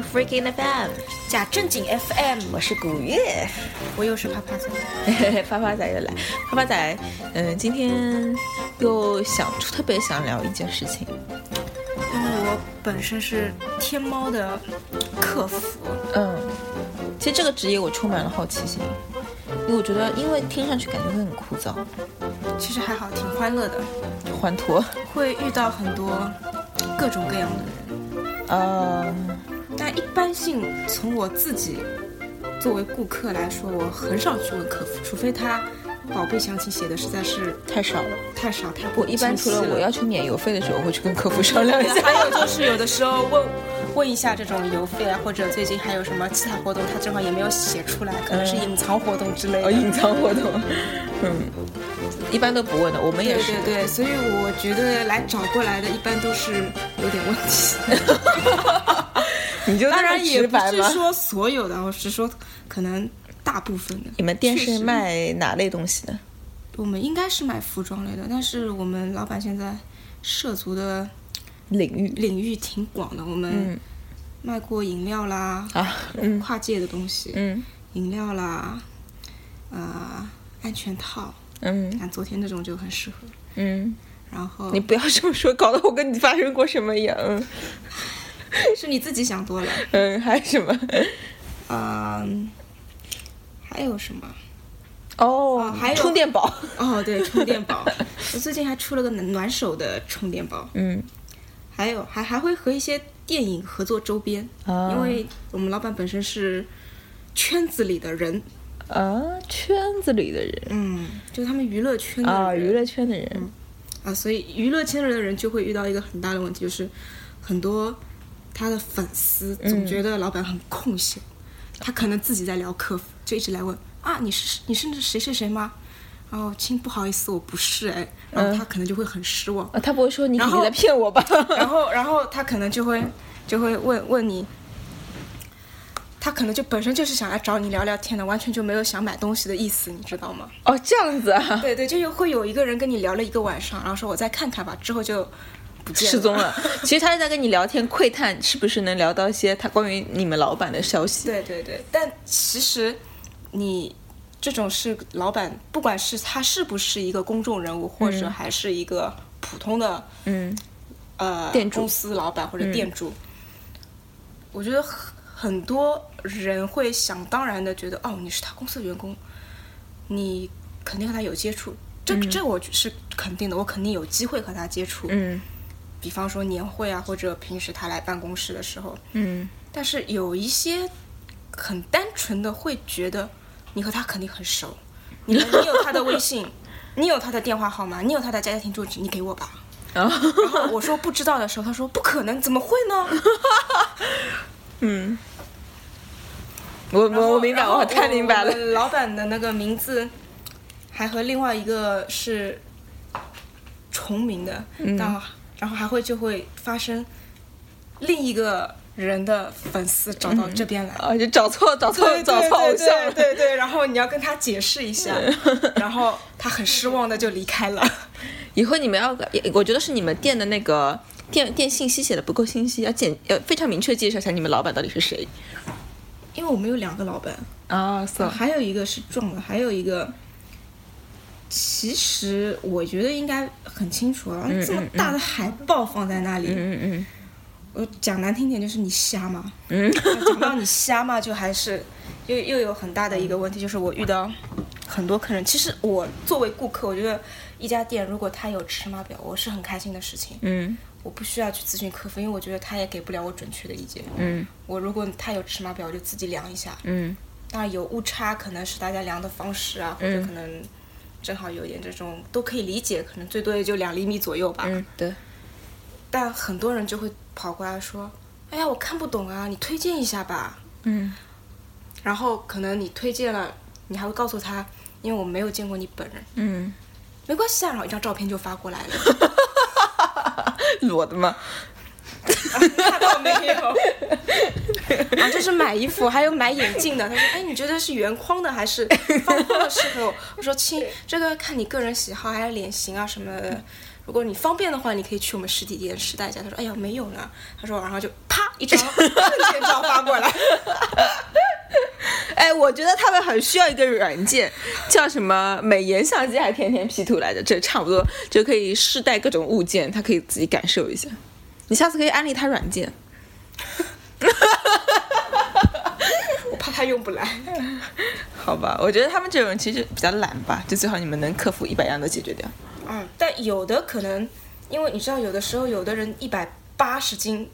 Freaking FM，假正经 FM，我是古月，我又是啪啪仔，啪啪仔又来，啪啪仔，嗯，今天又想特别想聊一件事情，因为我本身是天猫的客服，嗯，其实这个职业我充满了好奇心，因为我觉得，因为听上去感觉会很枯燥，其实还好，挺欢乐的，欢脱，会遇到很多各种各样的人，呃，但一般性从我自己作为顾客来说，我很少去问客服，除非他宝贝详情写的实在是太少了。太少太不我一般除了我要求免邮费的时候，我会去跟客服商量一下。还有就是有的时候问问一下这种邮费啊，或者最近还有什么其他活动，他正好也没有写出来，可能是隐藏活动之类哦，的。隐藏活动，嗯，一般都不问的，我们也对是。对对，所以我觉得来找过来的一般都是有点问题。你就当然也不？是说所有的，我是说可能大部分的。你们店是卖哪类东西的？我们应该是卖服装类的，但是我们老板现在涉足的领域领域挺广的。我们嗯卖过饮料啦，啊，嗯跨界的东西，嗯饮料啦，呃，安全套，嗯像昨天那种就很适合。嗯，然后你不要这么说，搞得我跟你发生过什么一样。嗯 是你自己想多了。嗯，还有什么？嗯，还有什么？哦，还有充电宝。哦，对，充电宝。我最近还出了个暖暖手的充电宝，嗯还有还还会和一些电影合作周边，啊，因为我们老板本身是圈子里的人，啊，圈子里的人嗯，就他们娱乐圈的人啊，娱乐圈的人，啊，所以娱乐圈的人就会遇到一个很大的问题，就是很多他的粉丝总觉得老板很空闲，他可能自己在聊客服，就一直来问啊，你是你是那谁谁谁吗？然后亲，不好意思，我不是哎，然后他可能就会很失望，啊，他不会说你然后肯定在骗我吧？然后然后他可能就会就会问问你。他可能就本身就是想来找你聊聊天的，完全就没有想买东西的意思，你知道吗？哦，这样子啊，对对，就有会有一个人跟你聊了一个晚上，然后说我再看看吧，之后就不见失踪了。其实他是在跟你聊天，窥探是不是能聊到一些他关于你们老板的消息。对对对，但其实你这种是老板，不管是他是不是一个公众人物，或者还是一个普通的嗯呃公司老板或者店主，我觉得很很多人会想当然的觉得，哦，你是他公司的员工，你肯定和他有接触。这这我是肯定的，我肯定有机会和他接触。嗯比方说年会啊，或者平时他来办公室的时候，嗯但是有一些很单纯的会觉得你和他肯定很熟，你们你有他的微信，你有他的电话号码，你有他的家庭住址，你给我吧。然后我说不知道的时候，他说不可能，怎么会呢？嗯，我我我明白，我太明白了老板的那个名字还和另外一个是重名的，嗯然后还会就会发生另一个人的粉丝找到这边来。啊，就找错找错找错偶像了。对对对，然后你要跟他解释一下，然后他很失望的就离开了。以后你们要，我觉得是你们店的那个店店信息写的不够清晰，要简要非常明确介绍一下你们老板到底是谁。因为我们有两个老板，啊，是还有一个是撞的，还有一个，其实我觉得应该很清楚了，这么大的海报放在那里，嗯嗯我讲难听点就是你瞎吗？嗯，讲到你瞎吗，就还是又又有很大的一个问题，就是我遇到很多客人，其实我作为顾客，我觉得一家店如果他有尺码表，我是很开心的事情。嗯我不需要去咨询客服，因为我觉得他也给不了我准确的意见。嗯我如果他有尺码表，我就自己量一下。嗯当然有误差，可能是大家量的方式啊，或者可能正好有点这种都可以理解，可能最多也就两厘米左右吧。嗯，对，但很多人就会跑过来说：“哎呀，我看不懂啊，你推荐一下吧。嗯”然后可能你推荐了，你还会告诉他，因为我没有见过你本人，嗯，没关系啊，然后一张照片就发过来了。裸的吗？那倒没有。啊，就是买衣服，还有买眼镜的。他说：“哎，你觉得是圆框的还是方框的适合我？”我说：“亲，这个看你个人喜好，还有脸型啊什么的。如果你方便的话，你可以去我们实体店试戴一下。他说：“哎呀，没有呢。”他说，然后就啪一张证件照发过来。哎，我觉得他们很需要一个软件，叫什么美颜相机还是天天 P 图来着？这差不多就可以试戴各种物件，他可以自己感受一下。你下次可以安利他软件。我怕他用不来。好吧，我觉得他们这种人其实比较懒吧，就最好你们能克服一百样都解决掉。嗯，但有的可能，因为你知道，有的时候有的人一百八十斤，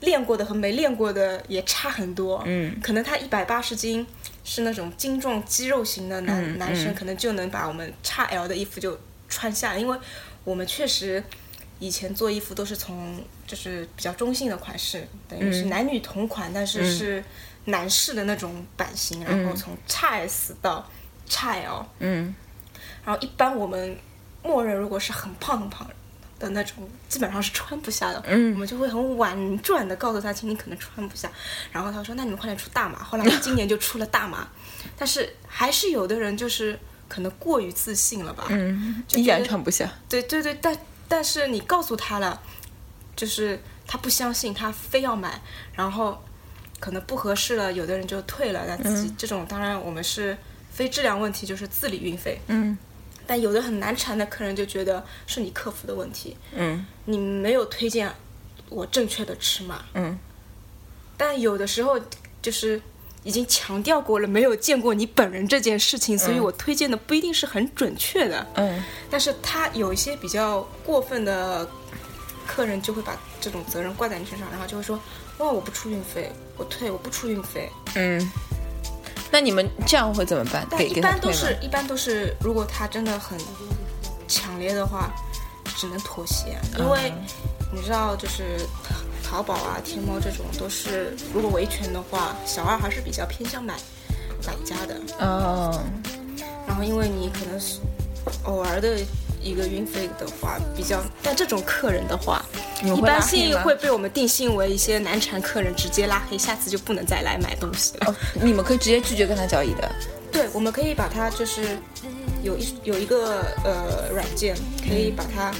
练过的和没练过的也差很多。嗯，可能他一百八十斤是那种精壮肌肉型的男、嗯男生，嗯可能就能把我们 x L 的衣服就穿下来，因为我们确实以前做衣服都是从就是比较中性的款式，等于是嗯男女同款，但是是男士的那种版型，然后从 x S 到 x L。嗯然后一般我们默认如果是很胖很胖的那种，基本上是穿不下的。嗯我们就会很婉转的告诉他，请你可能穿不下。然后他说：“那你们快点出大码。”后来我们今年就出了大码，但是还是有的人就是可能过于自信了吧。嗯，依然穿不下。对对对，但但是你告诉他了，就是他不相信，他非要买，然后可能不合适了，有的人就退了。那自己、这种当然我们是非质量问题，就是自理运费。嗯但有的很难缠的客人就觉得是你客服的问题，嗯你没有推荐我正确的尺码。嗯但有的时候就是已经强调过了，没有见过你本人这件事情，所以我推荐的不一定是很准确的。嗯但是他有一些比较过分的客人就会把这种责任怪在你身上，然后就会说：“哇，我不出运费，我退，我不出运费。嗯。那你们这样会怎么办？”但一般都是一般都是，如果他真的很强烈的话，只能妥协，因为你知道，就是淘淘宝啊、天猫这种都是，如果维权的话，小二还是比较偏向买买家的。哦，然后因为你可能是偶尔的一个运费的话，比较，但这种客人的话，一般性会被我们定性为一些难缠客人，直接拉黑，下次就不能再来买东西了。哦，你们可以直接拒绝跟他交易的。对，我们可以把它就是有一有一个呃软件，可以把它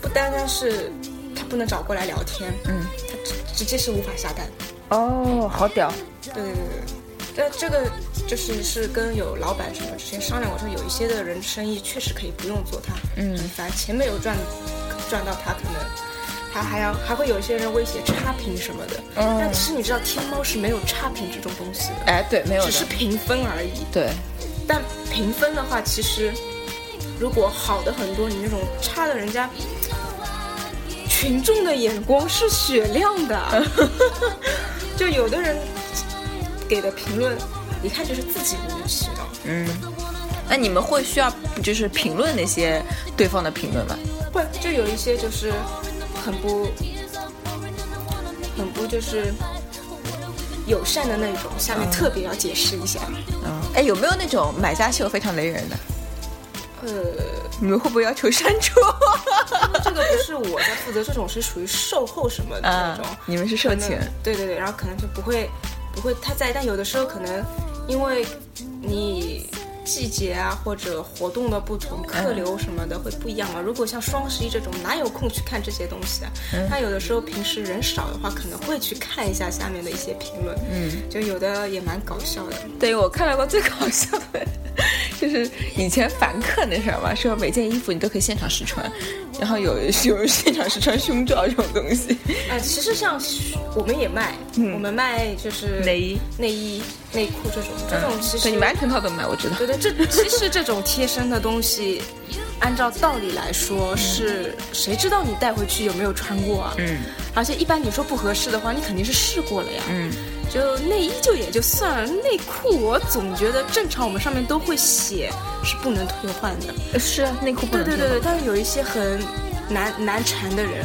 不单单是他不能找过来聊天，嗯，他直直接是无法下单。哦，好屌。对对对对，但这个就是是跟有老板什么之前商量过，说有一些的人生意确实可以不用做它，嗯反正钱没有赚赚到他可能。他还要还会有一些人威胁差评什么的，嗯但其实你知道天猫是没有差评这种东西的，哎，对，没有。只是评分而已。对，但评分的话，其实如果好的很多，你那种差的，人家群众的眼光是雪亮的。就有的人给的评论，一看就是自己无理取闹。嗯。那你们会需要就是评论那些对方的评论吗？会就有一些就是很不很不就是友善的那种，下面特别要解释一下。嗯。哎，有没有那种买家秀非常雷人的？呃，你们会不会要求删除？这个不是我在负责，这种是属于售后什么的那啊种。，你们是售前。对对对，然后可能就不会不会太在意，但有的时候可能因为你季节啊或者活动的不同，客流什么的会不一样嘛。如果像双十一这种，哪有空去看这些东西啊？他有的时候平时人少的话，可能会去看一下下面的一些评论，嗯，就有的也蛮搞笑的。对我看到过最搞笑的，就是以前凡客那事儿嘛，说每件衣服你都可以现场试穿，然后有有现场试穿胸罩这种东西，哎，其实像我们也卖，我们卖就是内衣、内衣、内裤这种，这种其实对你们安全套都卖，我知道。对对，这其实这种贴身的东西，按照道理来说是谁知道你带回去有没有穿过啊？嗯而且一般你说不合适的话，你肯定是试过了呀。嗯就内衣就也就算了，内裤我总觉得正常我们上面都会写是不能退换的。是啊，内裤不能退对对对对，但是有一些很难难缠的人，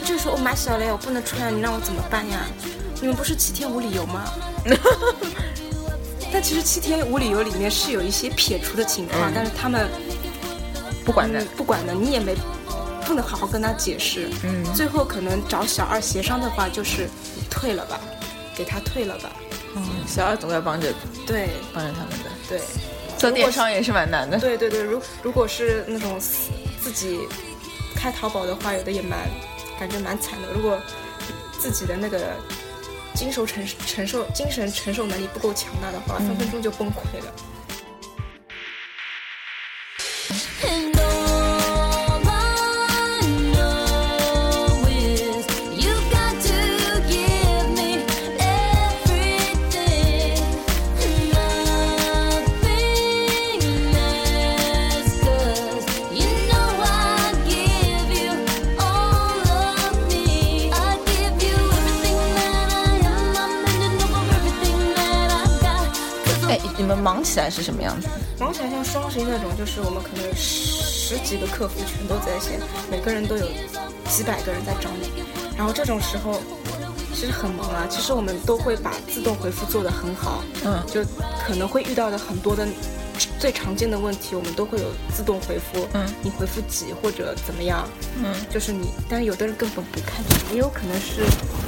他就说我买小了呀，我不能穿，你让我怎么办呀？你们不是七天无理由吗？但其实七天无理由里面是有一些撇除的情况，嗯但是他们不管的嗯。不管的，你也没不能好好跟他解释。嗯最后可能找小二协商的话，就是退了吧，给他退了吧。嗯小二总该帮着对帮着他们的，对做电商也是蛮难的。对对对，如如果是那种自自己开淘宝的话，有的也蛮感觉蛮惨的。如果自己的那个经受承承受精神承受能力不够强大的话，分分钟就崩溃了。你们忙起来是什么样子？忙起来像双十一那种，就是我们可能十几个客服全都在线，每个人都有几百个人在找你，然后这种时候其实很忙啊。其实我们都会把自动回复做得很好，嗯就可能会遇到的很多的最常见的问题，我们都会有自动回复，嗯。你回复几或者怎么样，嗯。就是你，但是有的人根本不看，也有可能是，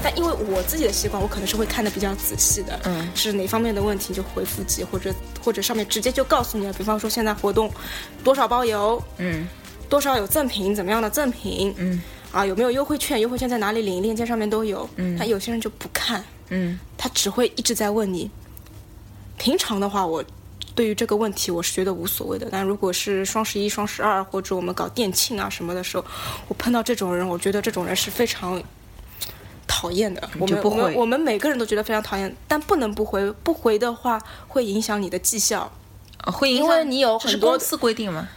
但因为我自己的习惯，我可能是会看的比较仔细的，嗯。是哪方面的问题就回复几，或者或者上面直接就告诉你了，比方说现在活动多少包邮，嗯。多少有赠品，怎么样的赠品，嗯。啊有没有优惠券，优惠券在哪里领，链接上面都有，嗯。但有些人就不看，嗯。他只会一直在问你。平常的话，我对于这个问题我是觉得无所谓的，但如果是双十一、双十二或者我们搞店庆啊什么的时候，我碰到这种人，我觉得这种人是非常讨厌的。我们不会我们我们每个人都觉得非常讨厌，但不能不回，不回的话会影响你的绩效。啊会影响，因为你有是很多公司规定吗？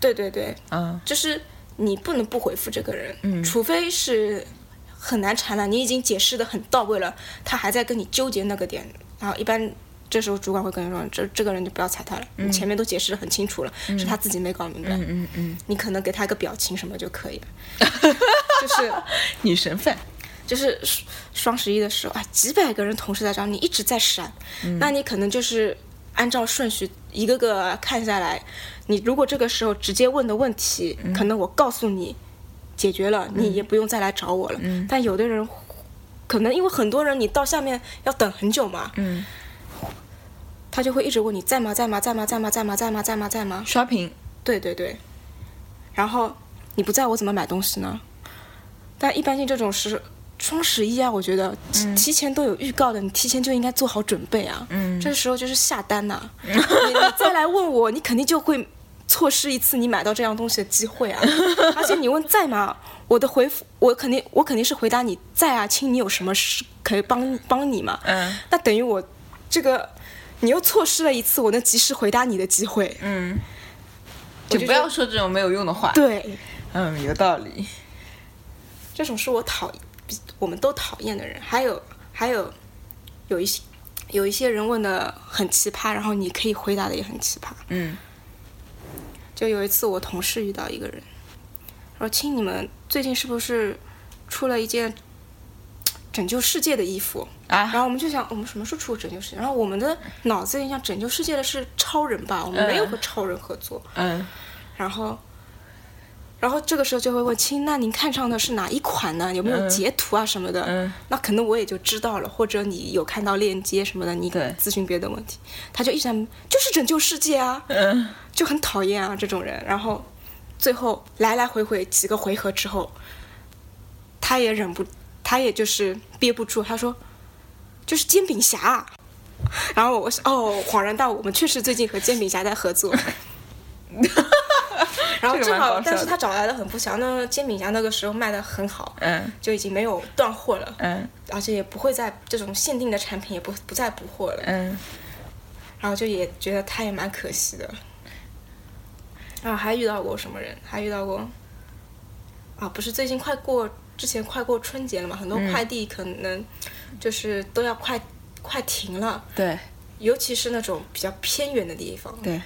对对对，啊就是你不能不回复这个人，嗯除非是很难缠了，你已经解释的很到位了，他还在跟你纠结那个点，然后一般这时候主管会跟你说，这这个人就不要踩他了，你前面都解释的很清楚了，是他自己没搞明白，嗯嗯嗯，你可能给他一个表情什么就可以了，就是女神范，就是双双十一的时候啊，几百个人同时在找你，一直在闪，那你可能就是按照顺序一个个看下来，你如果这个时候直接问的问题，可能我告诉你解决了，你也不用再来找我了。但有的人可能因为很多人你到下面要等很久嘛，嗯，他就会一直问你在吗？在吗？在吗？在吗？在吗？在吗？在吗？在吗？刷屏，对对对，然后你不在我怎么买东西呢？但一般性这种是双十一啊，我觉得提提前都有预告的，你提前就应该做好准备啊。嗯这时候就是下单呐、你你再来问我，你肯定就会错失一次你买到这样东西的机会啊。而且你问在吗？我的回复我肯定我肯定是回答你在啊，亲，你有什么事可以帮帮你吗？嗯那等于我这个你又错失了一次我能及时回答你的机会。嗯，就就不要说这种没有用的话。，对，嗯，有道理。这种是我讨比我们都讨厌的人。还有还有有一些有一些人问的很奇葩，然后你可以回答的也很奇葩。嗯就有一次我同事遇到一个人，说：“亲，你们最近是不是出了一件拯救世界的衣服？”啊然，后我们就想，我们什么时候出过拯救世界？然后我们的脑子里想，拯救世界的是超人吧？我们没有和超人合作。嗯然后，然后这个时候就会问亲，那您看上的是哪一款呢？有没有嗯截图啊什么的？嗯那可能我也就知道了，或者你有看到链接什么的，你对咨询别的问题，他就一直在就是拯救世界啊，嗯就很讨厌啊这种人。然后最后来来回回几个回合之后，他也忍不，他也就是憋不住，他说就是煎饼侠啊。然后我是哦，恍然大悟，我们确实最近和煎饼侠在合作。然后正好但是他找来的很不巧，那煎饼侠那个时候卖的很好，嗯就已经没有断货了，嗯而且也不会在这种限定的产品也不不再补货了，嗯然后就也觉得他也蛮可惜的。然后还遇到过什么人？还遇到过啊，不是最近快过之前快过春节了嘛，很多快递可能就是都要快快停了，对尤其是那种比较偏远的地方。对，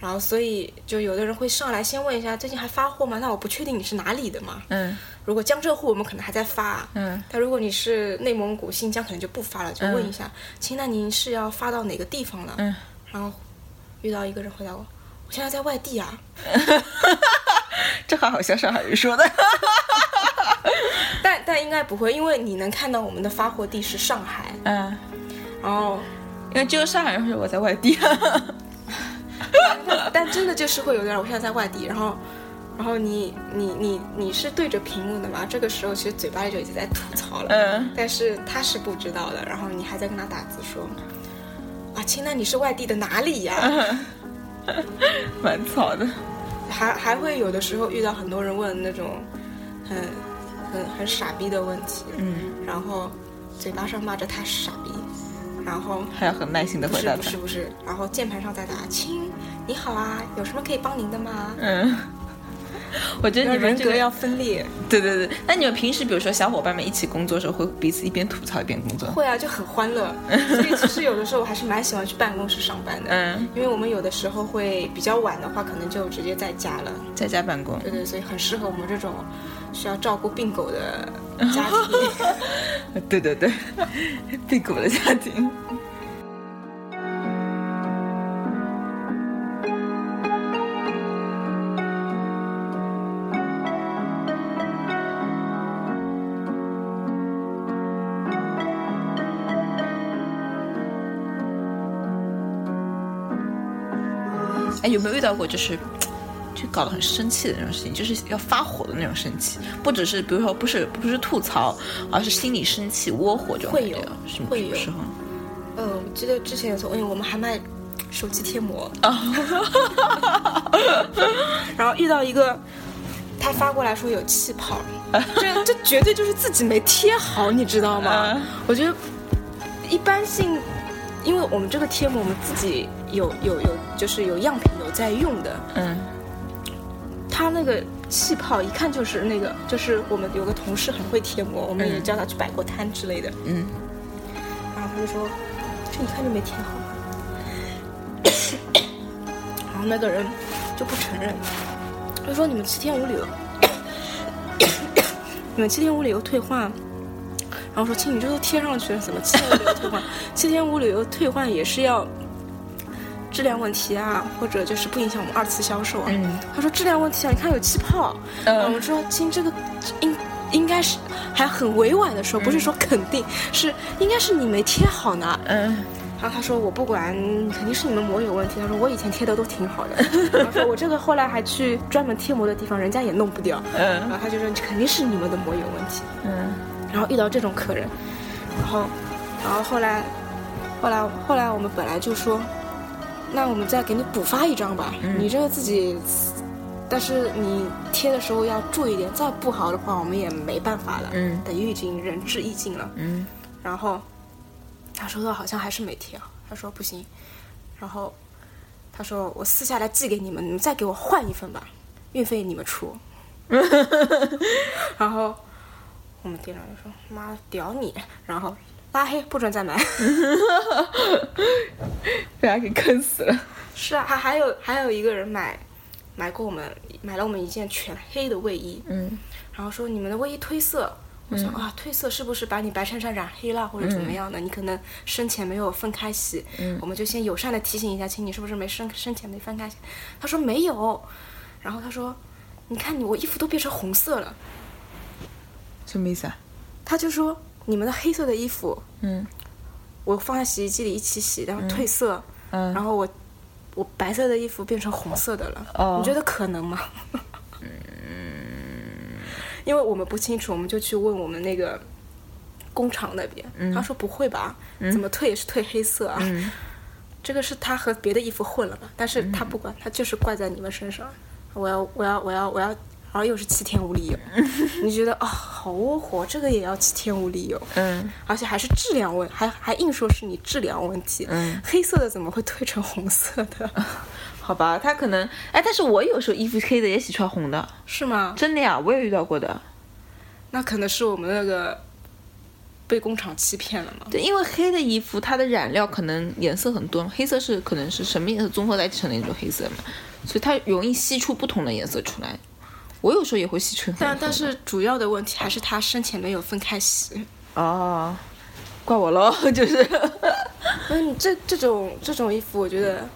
然后所以就有的人会上来先问一下最近还发货吗？那我不确定你是哪里的嘛。嗯如果江浙沪我们可能还在发，嗯但如果你是内蒙古、新疆，可能就不发了，就问一下，亲，那您是要发到哪个地方了？嗯，然后遇到一个人回答我，我现在在外地啊，这话好像上海人说的。但但应该不会，因为你能看到我们的发货地是上海，嗯，然后因为只有上海人会说我在外地。但真的就是会有点，我现在在外地，然后然后你你你你是对着屏幕的嘛？这个时候其实嘴巴里就已经在吐槽了，嗯但是他是不知道的。然后你还在跟他打字说：“啊，亲，那你是外地的哪里呀？”蛮吵的。还还会有的时候遇到很多人问那种很很很傻逼的问题，嗯，然后嘴巴上骂着他是傻逼，然后还要很耐心的回答他不是。不是，然后键盘上在打亲，你好啊，有什么可以帮您的吗？嗯，我觉得你们这个人格要分裂，对对对。那你们平时比如说小伙伴们一起工作的时候，会彼此一边吐槽一边工作？会啊，就很欢乐。所以其实有的时候我还是蛮喜欢去办公室上班的，嗯，因为我们有的时候会比较晚的话，可能就直接在家了。在家办公。对对，所以很适合我们这种需要照顾病狗的家庭。对 对对，病狗的家庭。哎，有没有遇到过就是，就搞得很生气的那种事情，就是要发火的那种生气，不只是比如说不是不是吐槽，而是心里生气窝火这种会有什么会有时候？呃，我记得之前有次，因为我们还卖手机贴膜，然后遇到一个，他发过来说有气泡，这这绝对就是自己没贴好，你知道吗 嗯？我觉得一般性，因为我们这个贴膜我们自己有有有，就是有样品有在用的，嗯。他那个气泡一看就是那个，就是我们有个同事很会贴膜，我们也嗯叫他去摆过摊之类的，嗯。然后他就说：“这一看就没贴好。”然后那个人就不承认，他说：“你们七天无理由，你们七天无理由退换。”然后说：“亲，你这都贴上去了，怎么七天无理由退换？七天无理由退换也是要质量问题啊，或者就是不影响我们二次销售啊。嗯他说：“质量问题啊，你看有气泡。我嗯们说：“亲，这个应应该是还很委婉的说，不是说肯定，是应该是你没贴好呢。”嗯然后他说我不管，肯定是你们膜有问题。他说我以前贴的都挺好的。他说我这个后来还去专门贴膜的地方，人家也弄不掉。然嗯后他就说肯定是你们的膜有问题。嗯然后遇到这种客人，然后，然后后来，后来后来我们本来就说，那我们再给你补发一张吧。你这个自己，但是你贴的时候要注意点，再不好的话我们也没办法了。嗯等于已经仁至义尽了。嗯然后他说的好像还是没贴好，他说不行，然后他说我撕下来寄给你们，你们再给我换一份吧，运费你们出。然后我们店长就说妈屌你，然后拉黑不准再买。被他给坑死了。是啊，还还有还有一个人买买过我们买了我们一件全黑的卫衣，嗯然后说你们的卫衣褪色。我想、啊，褪色是不是把你白衬衫染黑了，或者怎么样的？你可能生前没有分开洗，我们就先友善的提醒一下，亲，你是不是没生生前没分开洗？他说没有，然后他说，你看你我衣服都变成红色了，什么意思啊？他就说你们的黑色的衣服，嗯我放在洗衣机里一起洗，然后褪色，嗯然后我我白色的衣服变成红色的了，哦你觉得可能吗？因为我们不清楚，我们就去问我们那个工厂那边，他说不会吧，怎么褪也是褪黑色啊？这个是他和别的衣服混了吧？但是他不管，他就是怪在你们身上。我要我要我要我要，然后又是七天无理由，你觉得啊、好窝火，这个也要七天无理由，嗯而且还是质量问，还还硬说是你质量问题。嗯，黑色的怎么会褪成红色的？好吧，他可能哎，但是我有时候衣服黑的也洗出来红的，是吗？真的呀，我也遇到过的。那可能是我们那个被工厂欺骗了嘛。对，因为黑的衣服它的染料可能颜色很多，黑色是可能是什么颜色综合在一起成的一种黑色嘛，所以它容易吸出不同的颜色出来。我有时候也会吸出很红的，但但是主要的问题还是他生前没有分开洗。哦，怪我喽，就是嗯，这这种这种衣服，我觉得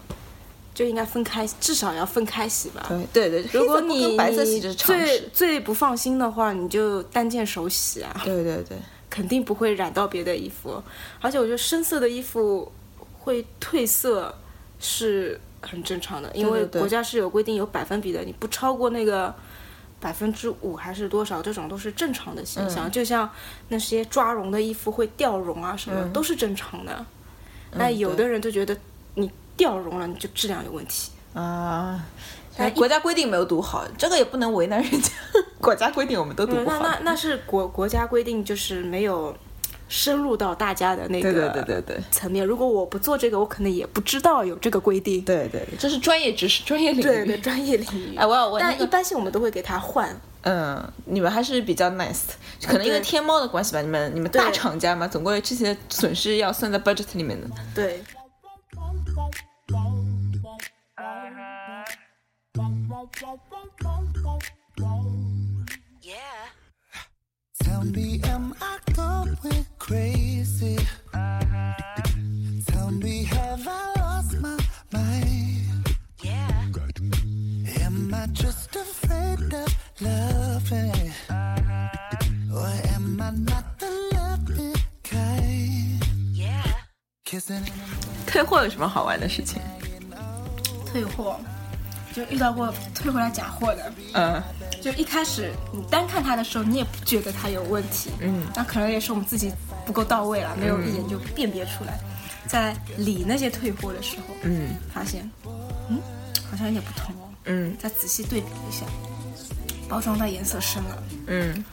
就应该分开，至少要分开洗吧。对对对，如果黑色不你跟白色洗最识。最不放心的话，你就单件手洗啊，对对对，肯定不会染到别的衣服。而且我觉得深色的衣服会褪色是很正常的，因为国家是有规定有百分比的，你不超过那个百分之五还是多少，这种都是正常的现嗯象。就像那些抓绒的衣服会掉绒啊，什么、都是正常的。那有的人就觉得你掉绒了，你就质量有问题。啊。哎国家规定没有读好，这个也不能为难人家。国家规定我们都读好。那那那是国国家规定，就是没有深入到大家的那对对个对对对层面。如果我不做这个，我可能也不知道有这个规定。对对，这是专业知识、专业领域。对对，专业领域。哎，我要问，但一般性我们都会给他换。嗯，你们还是比较 nice，的可能因为天猫的关系吧，你们你们大厂家嘛，总归这些损失要算在 budget 里面的。对，Tell me, am I going crazy? Tell me, have I lost my mind? Yeah. Am I just afraid of loving? Or am I not the loving kind? Kissing the 退货有什么好玩的事情？退货就遇到过退回来假货的。嗯就一开始你单看它的时候，你也不觉得它有问题，嗯，那可能也是我们自己不够到位了，没有一眼就辨别出来。在理那些退货的时候，嗯。发现，嗯，好像有点不同哦，嗯。再仔细对比一下，包装袋颜色深了，嗯。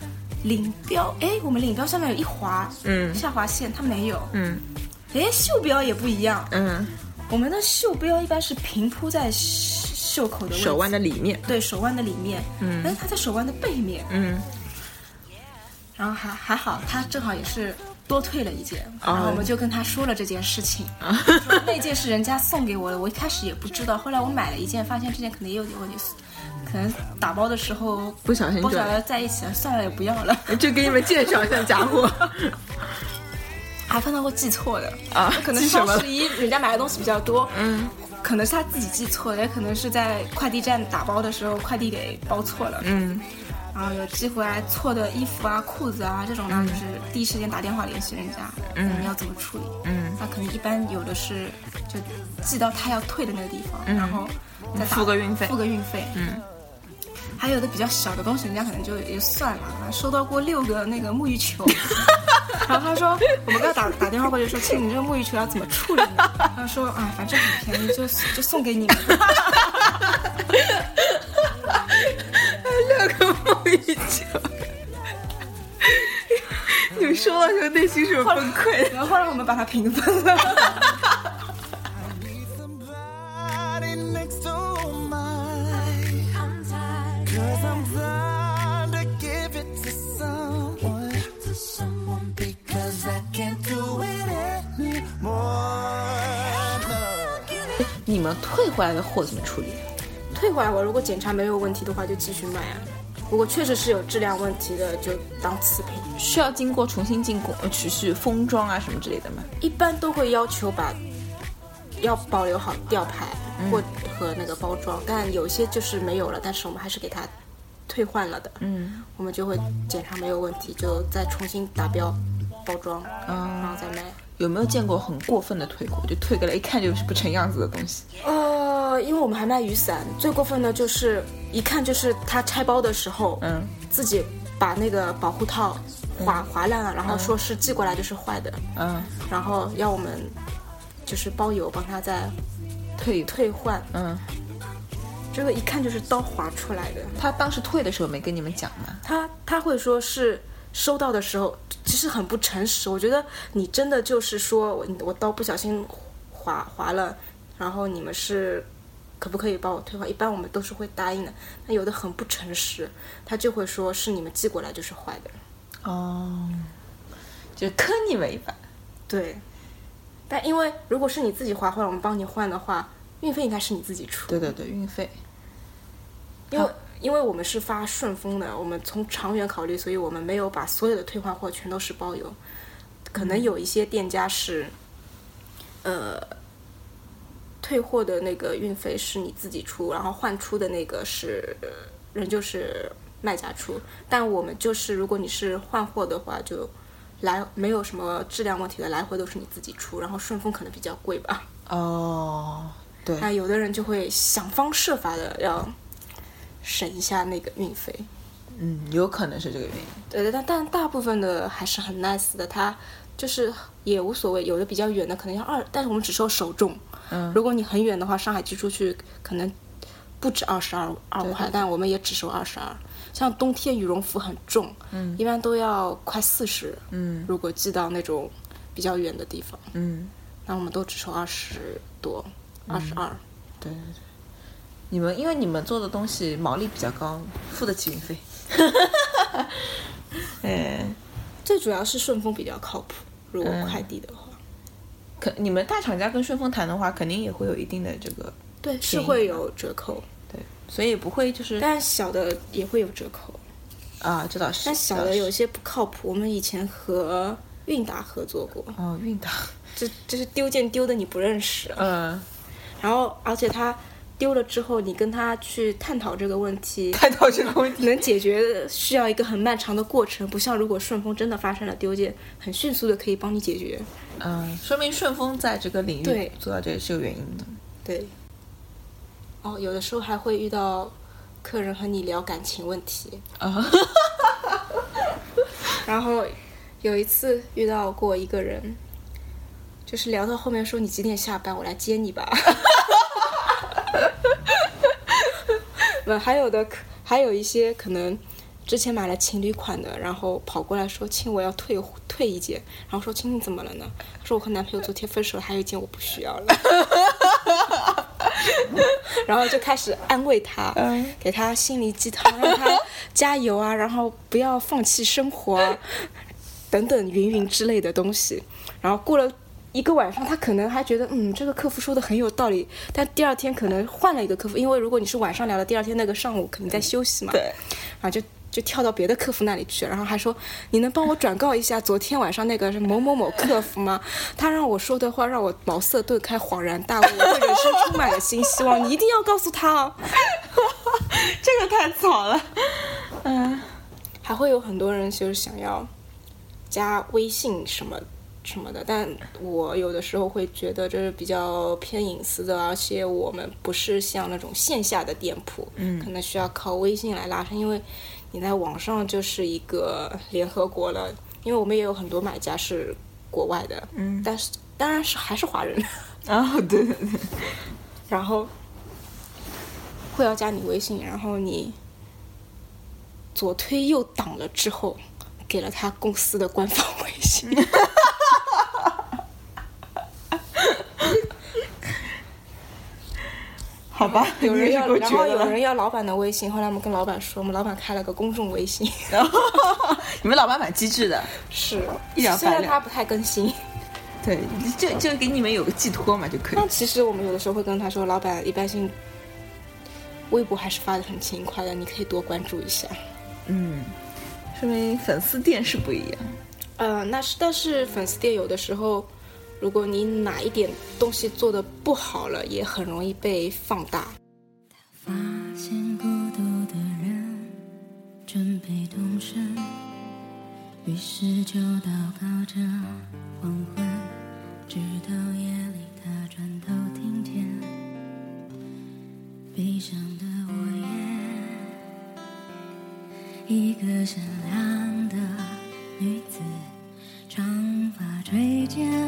领标，哎，我们领标上面有一划，嗯。下划线，它没有，嗯。哎，袖标也不一样，嗯，我们的袖标一般是平铺在袖袖口的手腕的里面。对手腕的里面，嗯，但是它在手腕的背面，嗯。然后还还好，他正好也是多退了一件，哦。然后我们就跟他说了这件事情，说那件是人家送给我的，我一开始也不知道，后来我买了一件，发现这件可能也有点问题，可能打包的时候不小心转不小心在一起了，算了也不要了，就给你们介绍一下假货。还碰到过寄错的。啊可能双十一人家买的东西比较多，嗯。可能是他自己寄错了，也可能是在快递站打包的时候快递给包错了，嗯。然后有寄回来错的衣服啊、裤子啊这种呢，就是第一时间打电话联系人家，嗯，你要怎么处理？嗯，那可能一般有的是就寄到他要退的那个地方，然后再打付个运费。付个运费，嗯。还有的比较小的东西，人家可能就也算了。收到过六个那个沐浴球，然后他说我们刚打打电话过去说，亲，你这个沐浴球要怎么处理呢？他说啊，反正很便宜，就就送给你们。六个沐浴球，你们收到时候内心是不是崩溃？然后后来我们把它平分了。退回来的货怎么处理？退回来，我如果检查没有问题的话，就继续卖啊。如果确实是有质量问题的，就当次品。需要经过重新进工、呃取序、封装啊什么之类的吗？一般都会要求把要保留好吊牌或和那个包装，但有些就是没有了，但是我们还是给它退换了的。嗯，我们就会检查没有问题，就再重新打标包装，嗯然后再卖。有没有见过很过分的退货？就退过来一看就是不成样子的东西。呃，因为我们还卖雨伞，最过分的就是一看就是他拆包的时候，嗯，自己把那个保护套划划烂了，然后说是寄过来就是坏的，嗯，然后要我们就是包邮帮他再退退换，嗯，这个一看就是刀划出来的。他当时退的时候没跟你们讲吗？他他会说是收到的时候，其实很不诚实。我觉得你真的就是说我我刀不小心划划了，然后你们是可不可以帮我退换？一般我们都是会答应的。那有的很不诚实，他就会说是你们寄过来就是坏的。哦，就坑你们一把。对，但因为如果是你自己划坏了，我们帮你换的话，运费应该是你自己出。对对对，运费。因为因为我们是发顺丰的，我们从长远考虑，所以我们没有把所有的退换货全都是包邮。可能有一些店家是，呃，退货的那个运费是你自己出，然后换出的那个是仍旧是卖家出。但我们就是，如果你是换货的话，就来没有什么质量问题的，来回都是你自己出，然后顺丰可能比较贵吧。哦，对，那有的人就会想方设法的要省一下那个运费。嗯，有可能是这个原因。对对，但但大部分的还是很 nice 的，他就是也无所谓，有的比较远的可能要二，但是我们只收首重。嗯如果你很远的话，上海寄出去可能不止二十二二对块，但我们也只收二十二。像冬天羽绒服很重，嗯一般都要快四十。嗯如果寄到那种比较远的地方，嗯，那我们都只收二十多，二十二。对对对。你们因为你们做的东西毛利比较高，付得起运费。嗯，最主要是顺丰比较靠谱，如果嗯快递的话，可你们大厂家跟顺丰谈的话，肯定也会有一定的这个对，是会有折扣，对，所以不会就是但小的也会有折扣。啊，这倒是。但小的有些不靠谱，我们以前和韵达合作过，哦，韵达，这这是丢件丢的你不认识，嗯，然后而且他丢了之后，你跟他去探讨这个问题，探讨这个问题。能解决需要一个很漫长的过程，不像如果顺丰真的发生了丢件，很迅速的可以帮你解决。嗯，说明顺丰在这个领域对做到这个是有原因的。对。哦，有的时候还会遇到客人和你聊感情问题，啊，然后有一次遇到过一个人，就是聊到后面说你几点下班，我来接你吧。不，还有的可还有一些可能之前买了情侣款的，然后跑过来说亲我要退退一件，然后说亲你怎么了呢？他说我和男朋友昨天分手了，还有一件我不需要了。然后就开始安慰他，给他心灵鸡汤，让他加油啊，然后不要放弃生活啊，等等云云之类的东西。然后过了一个晚上，他可能还觉得，嗯，这个客服说的很有道理，但第二天可能换了一个客服，因为如果你是晚上聊的，第二天那个上午肯定在休息嘛，对，然后就就跳到别的客服那里去，然后还说你能帮我转告一下昨天晚上那个是某某某客服吗？他让我说的话让我茅塞顿开，恍然大悟，我对人生充满了新希望，你一定要告诉他哦。这个太草了。嗯，还会有很多人就是想要加微信什么什么的，但我有的时候会觉得这是比较偏隐私的，而且我们不是像那种线下的店铺，嗯，可能需要靠微信来拉伸，因为你在网上就是一个联合国了，因为我们也有很多买家是国外的，嗯，但是当然是还是华人，啊，对。对对，然后会要加你微信，然后你左推右挡了之后，给了他公司的官方微信。好吧，有人要，然后有人要老板的微信，后来我们跟老板说，我们老板开了个公众微信。你们老板蛮机智的，是，一两百虽然他不太更新，对，就就给你们有个寄托嘛就可以。但其实我们有的时候会跟他说，老板一般性微博还是发的很勤快的，你可以多关注一下。嗯，说明粉丝店是不一样。呃，那是，但是粉丝店有的时候，如果你哪一点东西做的不好了，也很容易被放大。发现孤独的人准备动身，于是就祷告着黄昏，直到夜里他转头听见。悲伤的我也一个善良的女子，长发垂肩，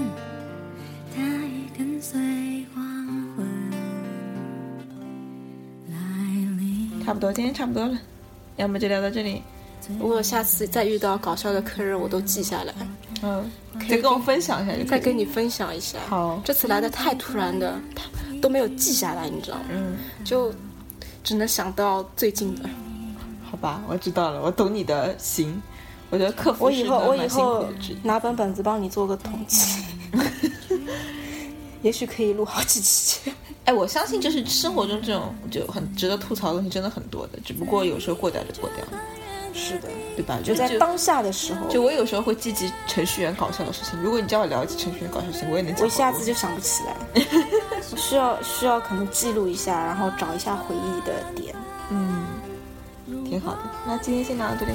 差不多，今天差不多了，要么就聊到这里。如果下次再遇到搞笑的客人，我都记下来，嗯，可以跟我分享一下。再跟你分享一下。好这次来的太突然的，他都没有记下来，你知道吗？嗯，就只能想到最近的。好吧，我知道了，我懂你的心。我觉得客服我以后我以后拿本本子帮你做个统计，也许可以录好几期。哎，我相信就是生活中这种就很值得吐槽的东西真的很多的，只不过有时候过掉就过掉，是的，对吧？就在当下的时候，就我有时候会记记程序员搞笑的事情，如果你叫我聊起程序员搞笑的事情，我也能讲。我一下子就想不起来，我需要需要可能记录一下，然后找一下回忆的点。嗯，挺好的。那今天先聊到这里，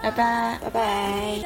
拜拜。拜拜。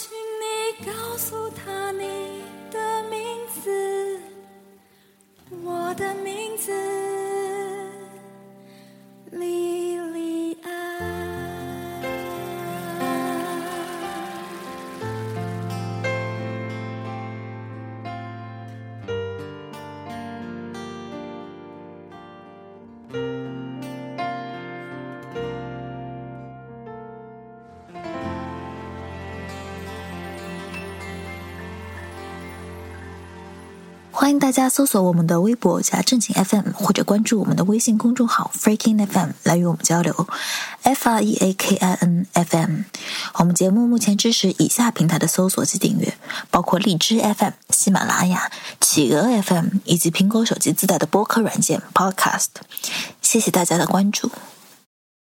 请你告诉他你的名字，我的名字欢迎大家搜索我们的微博加正经 FM，或者关注我们的微信公众号 Freaking FM 来与我们交流。F R E A K I N F M。我们节目目前支持以下平台的搜索及订阅，包括荔枝 FM、喜马拉雅、企鹅 FM 以及苹果手机自带的播客软件 Podcast。谢谢大家的关注。